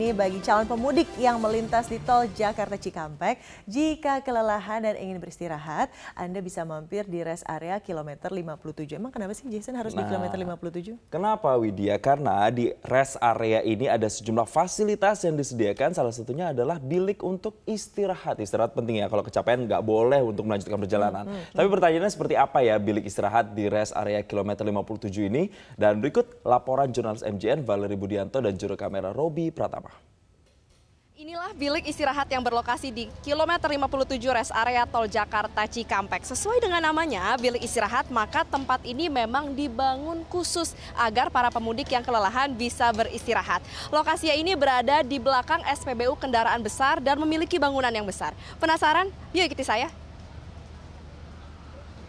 nih bagi calon pemudik yang melintas di tol Jakarta Cikampek. Jika kelelahan dan ingin beristirahat, Anda bisa mampir di rest area kilometer 57. Emang kenapa sih Jason harus nah, di kilometer 57? Kenapa Widya? Karena di rest area ini ada sejumlah fasilitas yang disediakan. Salah satunya adalah bilik untuk istirahat. Istirahat penting ya, kalau kecapean nggak boleh untuk melanjutkan perjalanan. Hmm, hmm, Tapi pertanyaannya seperti apa ya bilik istirahat di rest area kilometer 57 ini? Dan berikut laporan jurnalis MJN Valeri Budianto dan juru kamera Robi Pratama. Inilah bilik istirahat yang berlokasi di kilometer 57 rest area tol Jakarta Cikampek. Sesuai dengan namanya, bilik istirahat, maka tempat ini memang dibangun khusus agar para pemudik yang kelelahan bisa beristirahat. Lokasi ini berada di belakang SPBU kendaraan besar dan memiliki bangunan yang besar. Penasaran? Yuk ikuti saya.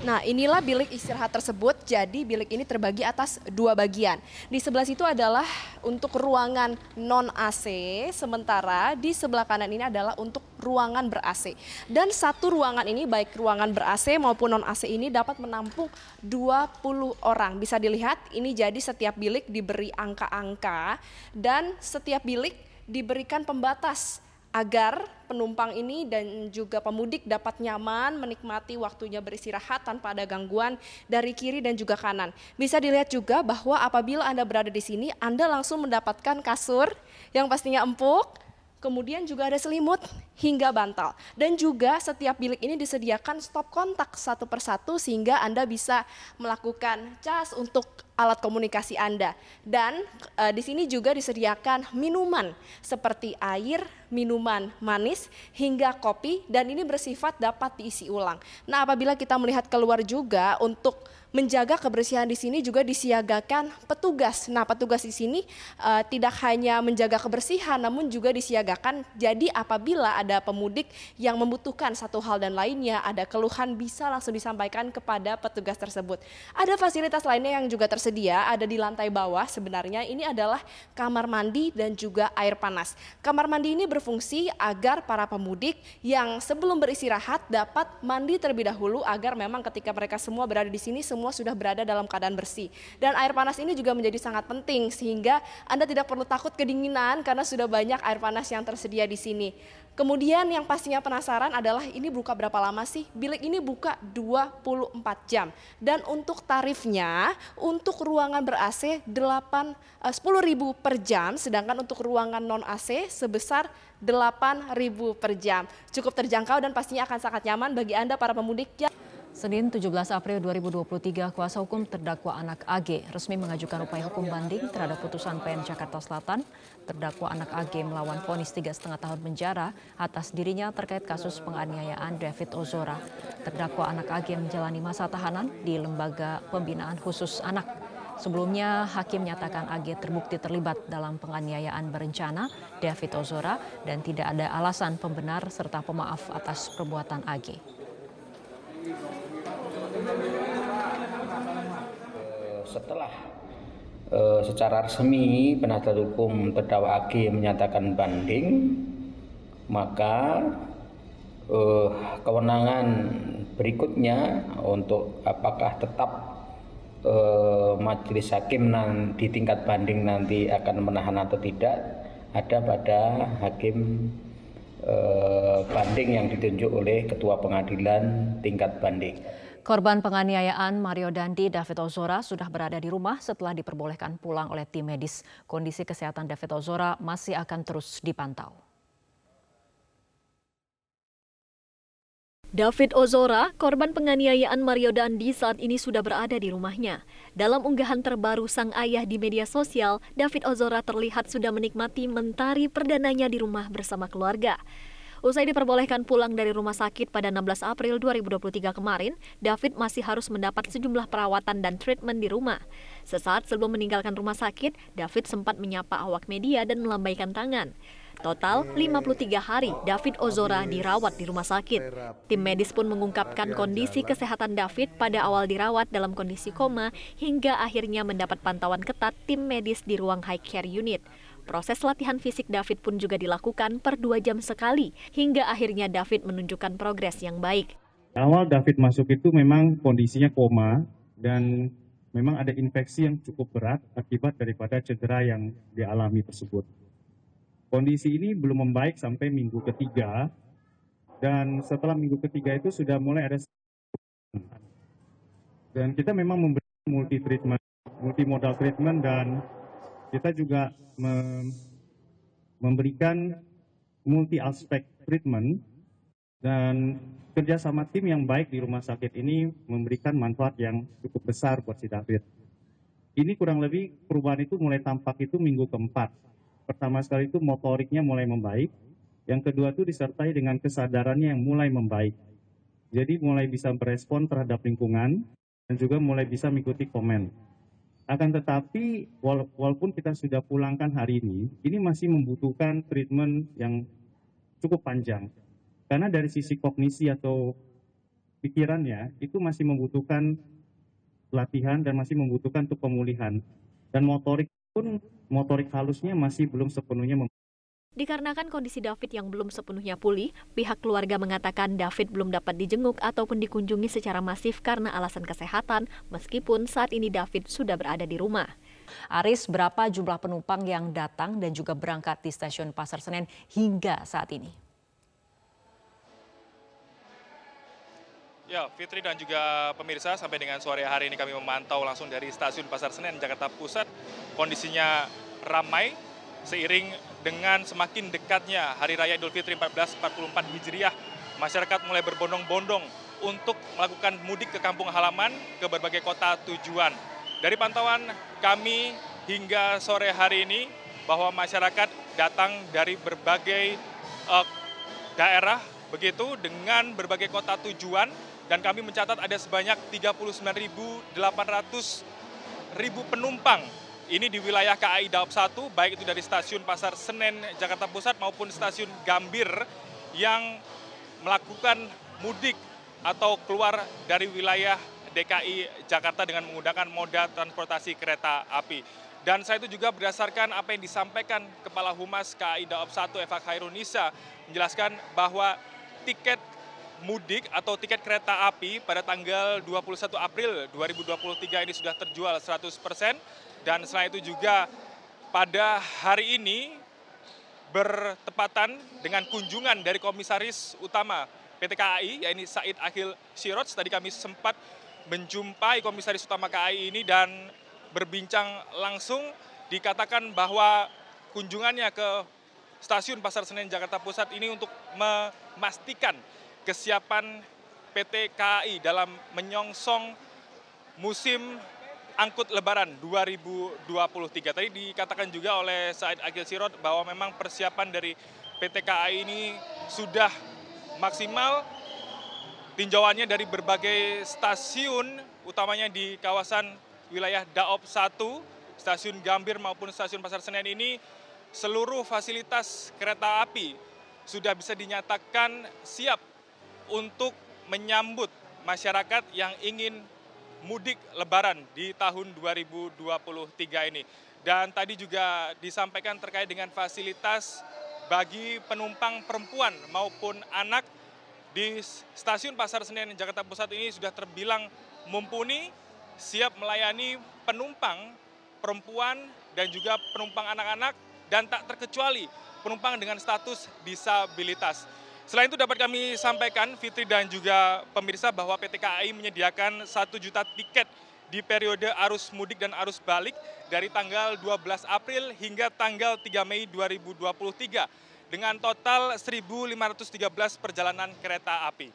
Nah, inilah bilik istirahat tersebut. Jadi bilik ini terbagi atas dua bagian. Di sebelah situ adalah untuk ruangan non AC, sementara di sebelah kanan ini adalah untuk ruangan ber AC. Dan satu ruangan ini baik ruangan ber AC maupun non AC ini dapat menampung 20 orang. Bisa dilihat ini jadi setiap bilik diberi angka-angka dan setiap bilik diberikan pembatas agar penumpang ini dan juga pemudik dapat nyaman menikmati waktunya beristirahat tanpa ada gangguan dari kiri dan juga kanan. Bisa dilihat juga bahwa apabila Anda berada di sini, Anda langsung mendapatkan kasur yang pastinya empuk, kemudian juga ada selimut hingga bantal. Dan juga setiap bilik ini disediakan stop kontak satu persatu sehingga Anda bisa melakukan cas untuk alat komunikasi Anda. Dan e, di sini juga disediakan minuman seperti air, minuman manis hingga kopi dan ini bersifat dapat diisi ulang. Nah, apabila kita melihat keluar juga untuk menjaga kebersihan di sini juga disiagakan petugas. Nah, petugas di sini uh, tidak hanya menjaga kebersihan namun juga disiagakan. Jadi apabila ada pemudik yang membutuhkan satu hal dan lainnya, ada keluhan bisa langsung disampaikan kepada petugas tersebut. Ada fasilitas lainnya yang juga tersedia ada di lantai bawah sebenarnya ini adalah kamar mandi dan juga air panas. Kamar mandi ini berfungsi agar para pemudik yang sebelum beristirahat dapat mandi terlebih dahulu agar memang ketika mereka semua berada di sini semua sudah berada dalam keadaan bersih. Dan air panas ini juga menjadi sangat penting sehingga Anda tidak perlu takut kedinginan karena sudah banyak air panas yang tersedia di sini. Kemudian yang pastinya penasaran adalah ini buka berapa lama sih? Bilik ini buka 24 jam. Dan untuk tarifnya untuk ruangan ber-AC 8 10.000 per jam sedangkan untuk ruangan non AC sebesar 8.000 per jam. Cukup terjangkau dan pastinya akan sangat nyaman bagi Anda para pemudik. Senin 17 April 2023, kuasa hukum terdakwa anak AG resmi mengajukan upaya hukum banding terhadap putusan PN Jakarta Selatan. Terdakwa anak AG melawan vonis tiga setengah tahun penjara atas dirinya terkait kasus penganiayaan David Ozora. Terdakwa anak AG menjalani masa tahanan di Lembaga Pembinaan Khusus Anak. Sebelumnya, hakim menyatakan AG terbukti terlibat dalam penganiayaan berencana David Ozora dan tidak ada alasan pembenar serta pemaaf atas perbuatan AG. Setelah uh, secara resmi penasihat hukum terdakwa AG menyatakan banding, maka uh, kewenangan berikutnya untuk apakah tetap uh, majelis hakim di tingkat banding nanti akan menahan atau tidak ada pada hakim banding yang ditunjuk oleh Ketua Pengadilan tingkat banding. Korban penganiayaan Mario Dandi David Ozora sudah berada di rumah setelah diperbolehkan pulang oleh tim medis. Kondisi kesehatan David Ozora masih akan terus dipantau. David Ozora, korban penganiayaan Mario Dandi saat ini sudah berada di rumahnya. Dalam unggahan terbaru sang ayah di media sosial, David Ozora terlihat sudah menikmati mentari perdananya di rumah bersama keluarga. Usai diperbolehkan pulang dari rumah sakit pada 16 April 2023 kemarin, David masih harus mendapat sejumlah perawatan dan treatment di rumah. Sesaat sebelum meninggalkan rumah sakit, David sempat menyapa awak media dan melambaikan tangan. Total 53 hari David Ozora dirawat di rumah sakit. Tim medis pun mengungkapkan kondisi kesehatan David pada awal dirawat dalam kondisi koma hingga akhirnya mendapat pantauan ketat tim medis di ruang high care unit. Proses latihan fisik David pun juga dilakukan per dua jam sekali, hingga akhirnya David menunjukkan progres yang baik. Awal David masuk itu memang kondisinya koma dan memang ada infeksi yang cukup berat akibat daripada cedera yang dialami tersebut. kondisi ini belum membaik sampai minggu ketiga dan setelah minggu ketiga itu sudah mulai ada dan kita memang memberi multi treatment, multi modal treatment dan kita juga mem memberikan multi aspek treatment dan kerjasama tim yang baik di rumah sakit ini memberikan manfaat yang cukup besar buat si David. Ini kurang lebih perubahan itu mulai tampak itu minggu keempat. Pertama sekali itu motoriknya mulai membaik. Yang kedua itu disertai dengan kesadarannya yang mulai membaik. Jadi mulai bisa berespon terhadap lingkungan dan juga mulai bisa mengikuti komen. Akan tetapi walaupun kita sudah pulangkan hari ini, ini masih membutuhkan treatment yang cukup panjang. Karena dari sisi kognisi atau pikirannya itu masih membutuhkan latihan dan masih membutuhkan untuk pemulihan. Dan motorik pun motorik halusnya masih belum sepenuhnya Dikarenakan kondisi David yang belum sepenuhnya pulih, pihak keluarga mengatakan David belum dapat dijenguk ataupun dikunjungi secara masif karena alasan kesehatan, meskipun saat ini David sudah berada di rumah. Aris, berapa jumlah penumpang yang datang dan juga berangkat di stasiun Pasar Senen hingga saat ini? Ya, Fitri dan juga pemirsa, sampai dengan sore hari ini kami memantau langsung dari stasiun Pasar Senen, Jakarta Pusat. Kondisinya ramai, seiring dengan semakin dekatnya Hari Raya Idul Fitri 1444 Hijriah, masyarakat mulai berbondong-bondong untuk melakukan mudik ke kampung halaman ke berbagai kota tujuan. Dari pantauan kami hingga sore hari ini bahwa masyarakat datang dari berbagai uh, daerah begitu dengan berbagai kota tujuan dan kami mencatat ada sebanyak 39.800 ribu penumpang ini di wilayah KAI Daop 1, baik itu dari stasiun Pasar Senen Jakarta Pusat maupun stasiun Gambir yang melakukan mudik atau keluar dari wilayah DKI Jakarta dengan menggunakan moda transportasi kereta api. Dan saya itu juga berdasarkan apa yang disampaikan Kepala Humas KAI Daop 1 Eva Khairunisa menjelaskan bahwa tiket mudik atau tiket kereta api pada tanggal 21 April 2023 ini sudah terjual 100 persen dan selain itu juga pada hari ini bertepatan dengan kunjungan dari komisaris utama PT KAI, yaitu Said Akhil Siroj. Tadi kami sempat menjumpai komisaris utama KAI ini dan berbincang langsung dikatakan bahwa kunjungannya ke stasiun Pasar Senen Jakarta Pusat ini untuk memastikan kesiapan PT KAI dalam menyongsong musim angkut lebaran 2023. Tadi dikatakan juga oleh Said Agil Sirot bahwa memang persiapan dari PT KAI ini sudah maksimal tinjauannya dari berbagai stasiun utamanya di kawasan wilayah Daop 1, stasiun Gambir maupun stasiun Pasar Senen ini seluruh fasilitas kereta api sudah bisa dinyatakan siap untuk menyambut masyarakat yang ingin mudik lebaran di tahun 2023 ini. Dan tadi juga disampaikan terkait dengan fasilitas bagi penumpang perempuan maupun anak di stasiun Pasar Senen Jakarta Pusat ini sudah terbilang mumpuni, siap melayani penumpang perempuan dan juga penumpang anak-anak dan tak terkecuali penumpang dengan status disabilitas. Selain itu dapat kami sampaikan, Fitri dan juga pemirsa bahwa PT KAI menyediakan satu juta tiket di periode arus mudik dan arus balik dari tanggal 12 April hingga tanggal 3 Mei 2023 dengan total 1.513 perjalanan kereta api.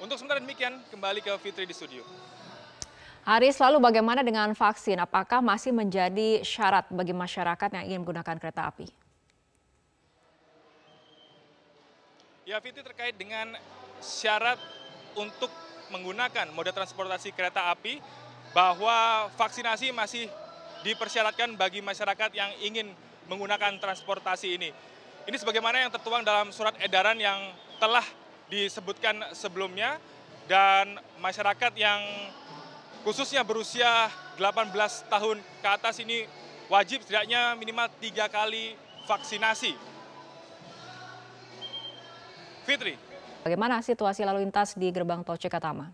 Untuk sementara demikian, kembali ke Fitri di studio. Haris, lalu bagaimana dengan vaksin? Apakah masih menjadi syarat bagi masyarakat yang ingin menggunakan kereta api? Ya, Fitri terkait dengan syarat untuk menggunakan moda transportasi kereta api bahwa vaksinasi masih dipersyaratkan bagi masyarakat yang ingin menggunakan transportasi ini. Ini sebagaimana yang tertuang dalam surat edaran yang telah disebutkan sebelumnya dan masyarakat yang khususnya berusia 18 tahun ke atas ini wajib setidaknya minimal tiga kali vaksinasi Fitri. Bagaimana situasi lalu lintas di gerbang tol Cikatama?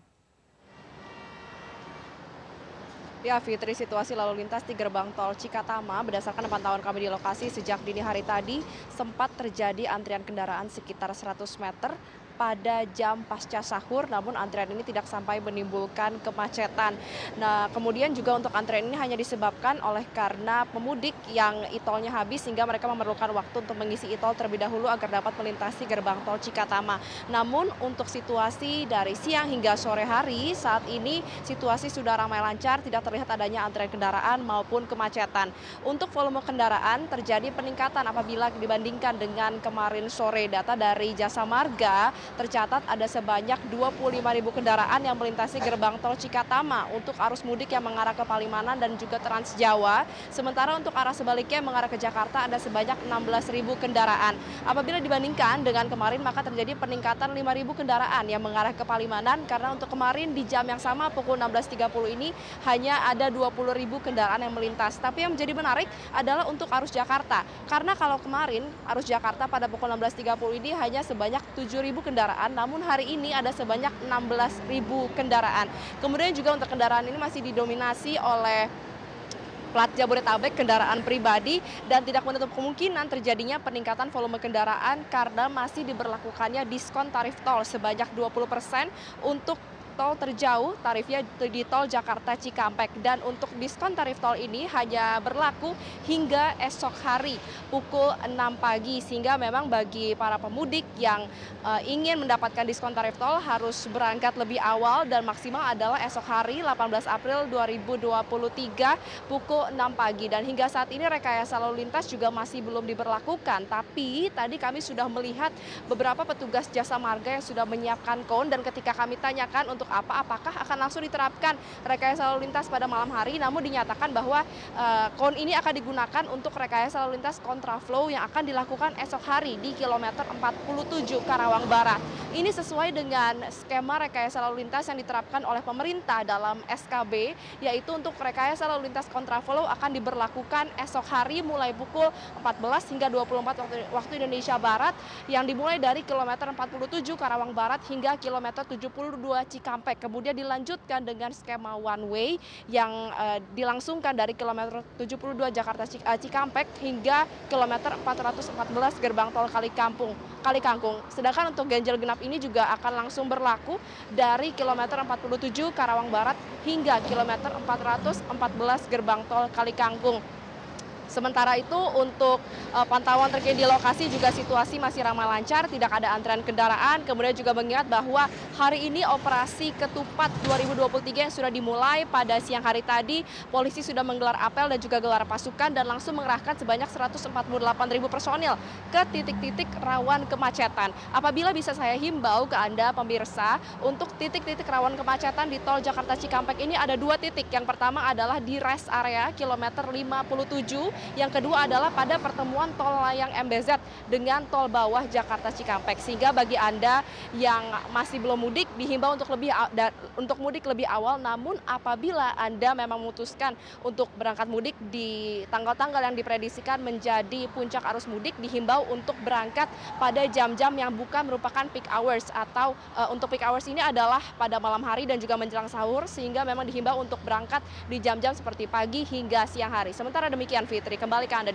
Ya Fitri, situasi lalu lintas di gerbang tol Cikatama berdasarkan pantauan kami di lokasi sejak dini hari tadi sempat terjadi antrian kendaraan sekitar 100 meter pada jam pasca sahur, namun antrian ini tidak sampai menimbulkan kemacetan. Nah, kemudian juga untuk antrian ini hanya disebabkan oleh karena pemudik yang e-tolnya habis sehingga mereka memerlukan waktu untuk mengisi e-tol terlebih dahulu agar dapat melintasi gerbang tol Cikatama. Namun untuk situasi dari siang hingga sore hari saat ini situasi sudah ramai lancar, tidak terlihat adanya antrian kendaraan maupun kemacetan. Untuk volume kendaraan terjadi peningkatan apabila dibandingkan dengan kemarin sore data dari Jasa Marga tercatat ada sebanyak 25 ribu kendaraan yang melintasi gerbang tol Cikatama untuk arus mudik yang mengarah ke Palimanan dan juga Trans Jawa. Sementara untuk arah sebaliknya yang mengarah ke Jakarta ada sebanyak 16 ribu kendaraan. Apabila dibandingkan dengan kemarin maka terjadi peningkatan 5 ribu kendaraan yang mengarah ke Palimanan karena untuk kemarin di jam yang sama pukul 16.30 ini hanya ada 20 ribu kendaraan yang melintas. Tapi yang menjadi menarik adalah untuk arus Jakarta. Karena kalau kemarin arus Jakarta pada pukul 16.30 ini hanya sebanyak 7 ribu kendaraan kendaraan, namun hari ini ada sebanyak 16.000 kendaraan. Kemudian juga untuk kendaraan ini masih didominasi oleh plat Jabodetabek kendaraan pribadi dan tidak menutup kemungkinan terjadinya peningkatan volume kendaraan karena masih diberlakukannya diskon tarif tol sebanyak 20% untuk tol terjauh tarifnya di tol Jakarta Cikampek. Dan untuk diskon tarif tol ini hanya berlaku hingga esok hari pukul 6 pagi. Sehingga memang bagi para pemudik yang uh, ingin mendapatkan diskon tarif tol harus berangkat lebih awal dan maksimal adalah esok hari 18 April 2023 pukul 6 pagi. Dan hingga saat ini rekayasa lalu lintas juga masih belum diberlakukan. Tapi tadi kami sudah melihat beberapa petugas jasa marga yang sudah menyiapkan kon. Dan ketika kami tanyakan untuk untuk apa, apakah akan langsung diterapkan rekayasa lalu lintas pada malam hari, namun dinyatakan bahwa uh, kon ini akan digunakan untuk rekayasa lalu lintas kontraflow yang akan dilakukan esok hari di kilometer 47 Karawang Barat. Ini sesuai dengan skema rekayasa lalu lintas yang diterapkan oleh pemerintah dalam SKB, yaitu untuk rekayasa lalu lintas kontraflow akan diberlakukan esok hari mulai pukul 14 hingga 24 waktu, waktu Indonesia Barat yang dimulai dari kilometer 47 Karawang Barat hingga kilometer 72 Cikampek Cikampek. Kemudian dilanjutkan dengan skema one way yang uh, dilangsungkan dari kilometer 72 Jakarta eh, Cikampek hingga kilometer 414 gerbang tol Kali Kampung. Kali Kangkung. Sedangkan untuk ganjil genap ini juga akan langsung berlaku dari kilometer 47 Karawang Barat hingga kilometer 414 gerbang tol Kali Kangkung. Sementara itu untuk uh, pantauan terkini di lokasi juga situasi masih ramai lancar, tidak ada antrean kendaraan. Kemudian juga mengingat bahwa hari ini operasi ketupat 2023 yang sudah dimulai pada siang hari tadi, polisi sudah menggelar apel dan juga gelar pasukan dan langsung mengerahkan sebanyak 148 ribu personil ke titik-titik rawan kemacetan. Apabila bisa saya himbau ke Anda pemirsa, untuk titik-titik rawan kemacetan di tol Jakarta Cikampek ini ada dua titik. Yang pertama adalah di rest area kilometer 57 yang kedua adalah pada pertemuan tol layang MBZ dengan tol bawah Jakarta Cikampek. Sehingga bagi Anda yang masih belum mudik dihimbau untuk lebih untuk mudik lebih awal namun apabila Anda memang memutuskan untuk berangkat mudik di tanggal-tanggal yang diprediksikan menjadi puncak arus mudik dihimbau untuk berangkat pada jam-jam yang bukan merupakan peak hours atau uh, untuk peak hours ini adalah pada malam hari dan juga menjelang sahur sehingga memang dihimbau untuk berangkat di jam-jam seperti pagi hingga siang hari. Sementara demikian Fitri kembali ke Anda.